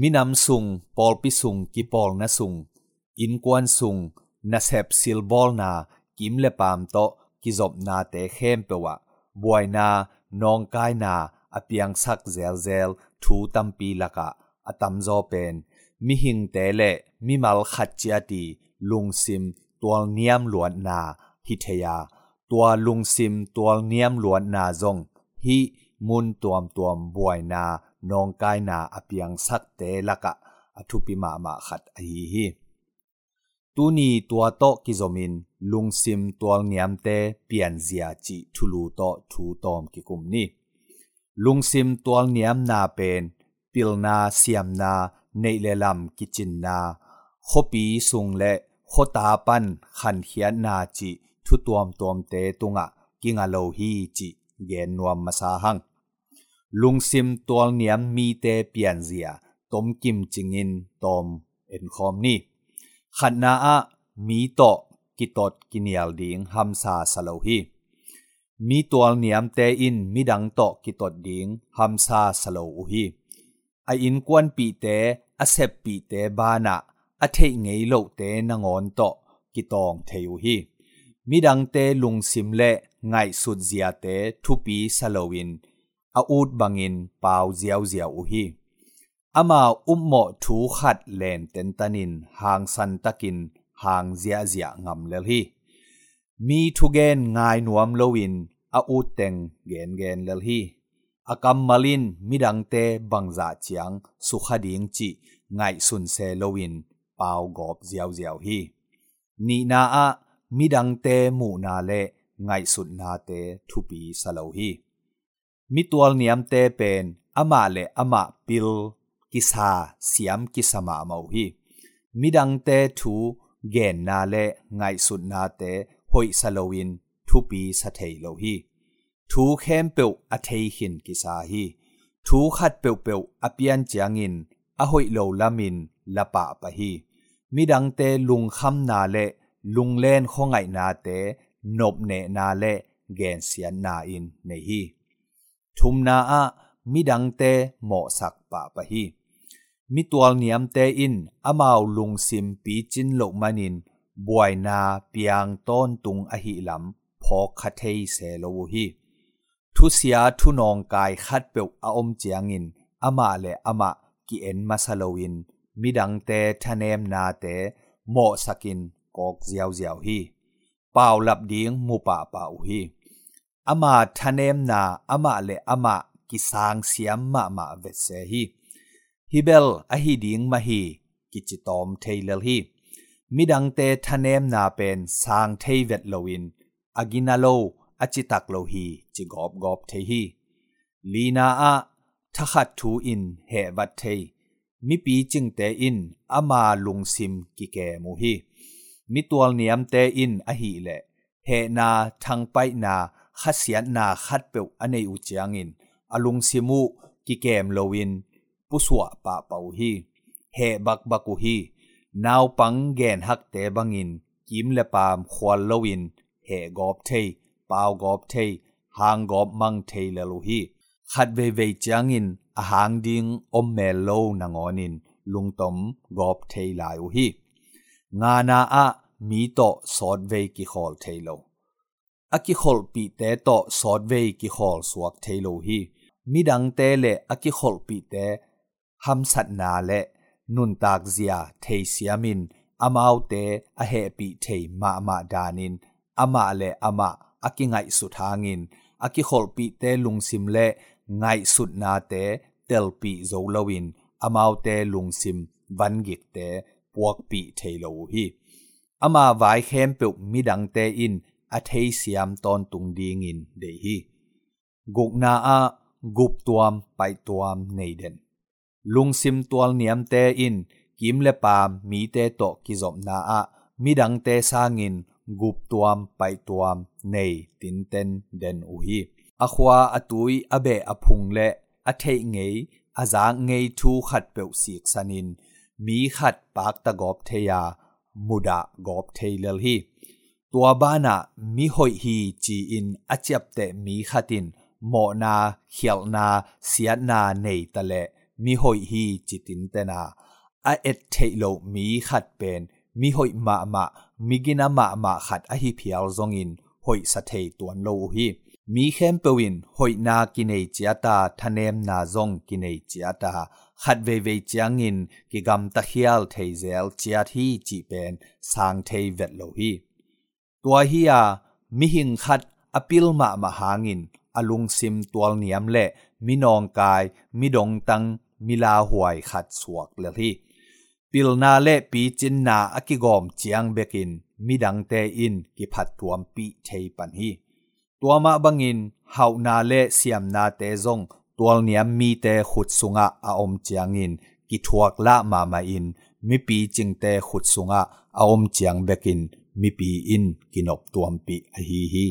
minam sung pol pi sung ki pol na sung in kwan sung na sep sil bol na kim le pam to ki zop na te khem pe wa buai na nong kai na apiang sak zel zel thu tampi laka atam zo pen mi hing te le mi mal khat chia ti lung sim tual niam luan na hi theya tua lung sim tual niam luan na zong hi มุนตัวมตัวมบวยนานองกายนาอเปียงสักเตละกะอทุปิมามาขัดอหีฮีตูนีตัวโตกิจมินลุงซิมตัวเงียมเตเปลี่ยนเสียจิทุลูโตทูตอมกิกุมนี่ลุงซิมตัวเงียมนาเป็นปิลนาเสียมนาในเลลำกิจินนาขบีสุงและขตาปันขันเขียนนาจิทุตวมตวมเตตุงะกิงาโลฮีจิเยนนวมมาสาหัง ลุงซิมตัวเนียมมีเตเปลี่ยนเสียตมกิมจิงอินตอมเอ็นคอมนี่ขันนาอะมีโตกิตดกิเนียลดิงฮัมซาสโลฮีมีตัวเนียมเตอินมีดังโตกิตดดิงฮัมซาสโลอุฮีออินกวนปีเตอเซปปีเตบานะอเทงไงโลเตนงอนโตกิตองเทยุฮีมีดังเตลุงซิมเลไงสุดเสียเตทุปีสโลวิน a ut bangin pau ziaw ziaw uhi ama ummo thu khat len ten tanin hang san takin hang zia zia ngam lel hi. Mi thu gen ngai nuam lowin a u teng gen gen lel hi. Akam malin midang te bangza chiang su khading chi ngai sun se lowin pau gop ziaw ziaw hi. Ni na a midang te mu na le ngai sun na te thupi salo hi. มิตัวเนียมเตเป็นอามาเลอามาปิลกิสาสยามกิสมาเมาฮีมิดังเตทูเกนนาเลไงสุดนาเตหอยสโลวินทุปีสเทโลฮีทูเข้มเปียวอเทหินกิสาฮีทูขัดเปียวเปียวอเปียนจียงินอหอยโลลามินละปะปะฮีมิดังเตลุงคำนาเลลุงเล่นข้องไงนาเตนบเนนาเลเกนเสียนนาอินในฮี ทุมนาอะมิดังเตเหมาะสักปะปะฮีมิตัวเนียมเตอินอมาลุงซิมปีจินโลกมานินบวยนาเปียงต้นตุงอหิลำพอคาเทเสโลวฮีทุเสียทุนองกายคัดเปลวออมเจียงินอมาเลอมากิเอ็นมาซาโลวินมิดังเตทะเนมนาเตเหมาะสักินกอกเจียวเจียวฮีเป่าหลับดิ้งมูป่าป่าอุฮี อามาทะเนมนาอามาเลอามากิสางเสียมมามาเวสเซฮีฮิเบลอหิดิงมาฮีกิจิตอมเทเลลฮีมิดังเตทนเนมนาเป็นสางเทเวตโลวินอากินาโลอจิตักโลฮีจิกอบกอบเทฮีลีนาอาทขัดทูอินเหวัตเทมิปีจึงเตอินอามาลุงซิมกิแกมูฮีมิตัวเนียมเตอินอหิเลเหนาทางไปนา ขัดเสียนาขัดเปียอันในอุจยังอินอลุงซิมูกิเกมโลวินปุสวะปะเปาฮีเฮบักบักุฮีนาวปังแกนฮักเตบังอินกิมและปามควอลโลวินเฮกอบเทยปาวกอบเทยหางกอบมังเทเละลูฮีขัดเวเวจังอินอาหางดิงอมเมลโลนางอนินลุงตมกอบเทยลายอุฮีงานาอะมีโตสอดเวกิคอลเทยโล aki khol pi te to sot ve ki khol suak thelo hi mi dang te le a ki khol pi te ham sat na le nun tak zia the siamin amau te a he pi the ma ma danin ama le ama aki ngai su thangin aki khol pi te lungsim le ngai sut na te tel pi zo lowin amau te lungsim van gik te puak pi thelo hi ama vai khem pe mi dang te in a thei siam ton tung ding in de hi. Guk na a gup tuam, pai tuam nei den. Lung sim tual niam te in, kim le pam mi te to ki zom na a, mi dang te sangin gup tuam, pai tuam nei tin ten den u hi. A khwa atui abe aphung le, a thei ngei, a za ngei thu khat pe sik sanin mi khat pak ta gop theya muda gop theilal hi. ตัวบ้านะมีหอยฮีจีอินอาเจ็บแต่มีขัดินหมอนาเขียวนาเสียนาในตะเลมีหอยฮีจิตินแต่นาอาเอ็ดเทโลมีขัดเป็นมีหอยมามามีกินามามาขัดอหิเพียวซองอินหอยสะเทตัวโลฮีมีเข้มเปวินหอยนากินไอจียตาทะเนมนาซองกินไอจียตาขัดเวเวจียงอินกิกำตะเคียลเทเซลจียที่จีเป็นสางเทเวตโลฮี ตัวเฮียมิหิงคัดอปิลมามาหางินอลุงซิมตัวเหนียมและมินองกายมิดงตังมิลาหวยขัดสวกเลยที่ปิลนาและปีจินนาอกิกอมเจียงเบกินมิดังแต่อินกิผัดตวมปีเทปันฮีตัวมาบังอินเฮานาและเสียมนาเตซงตัวเหนียมมีแต่ขุดสุงะอาอมเจียงอินกิทวกละมามาอินมิปีจิงแต่ขุดสุงะอาอมเจียงเบกิน มิปีอินกินอบตวมปิอหีฮี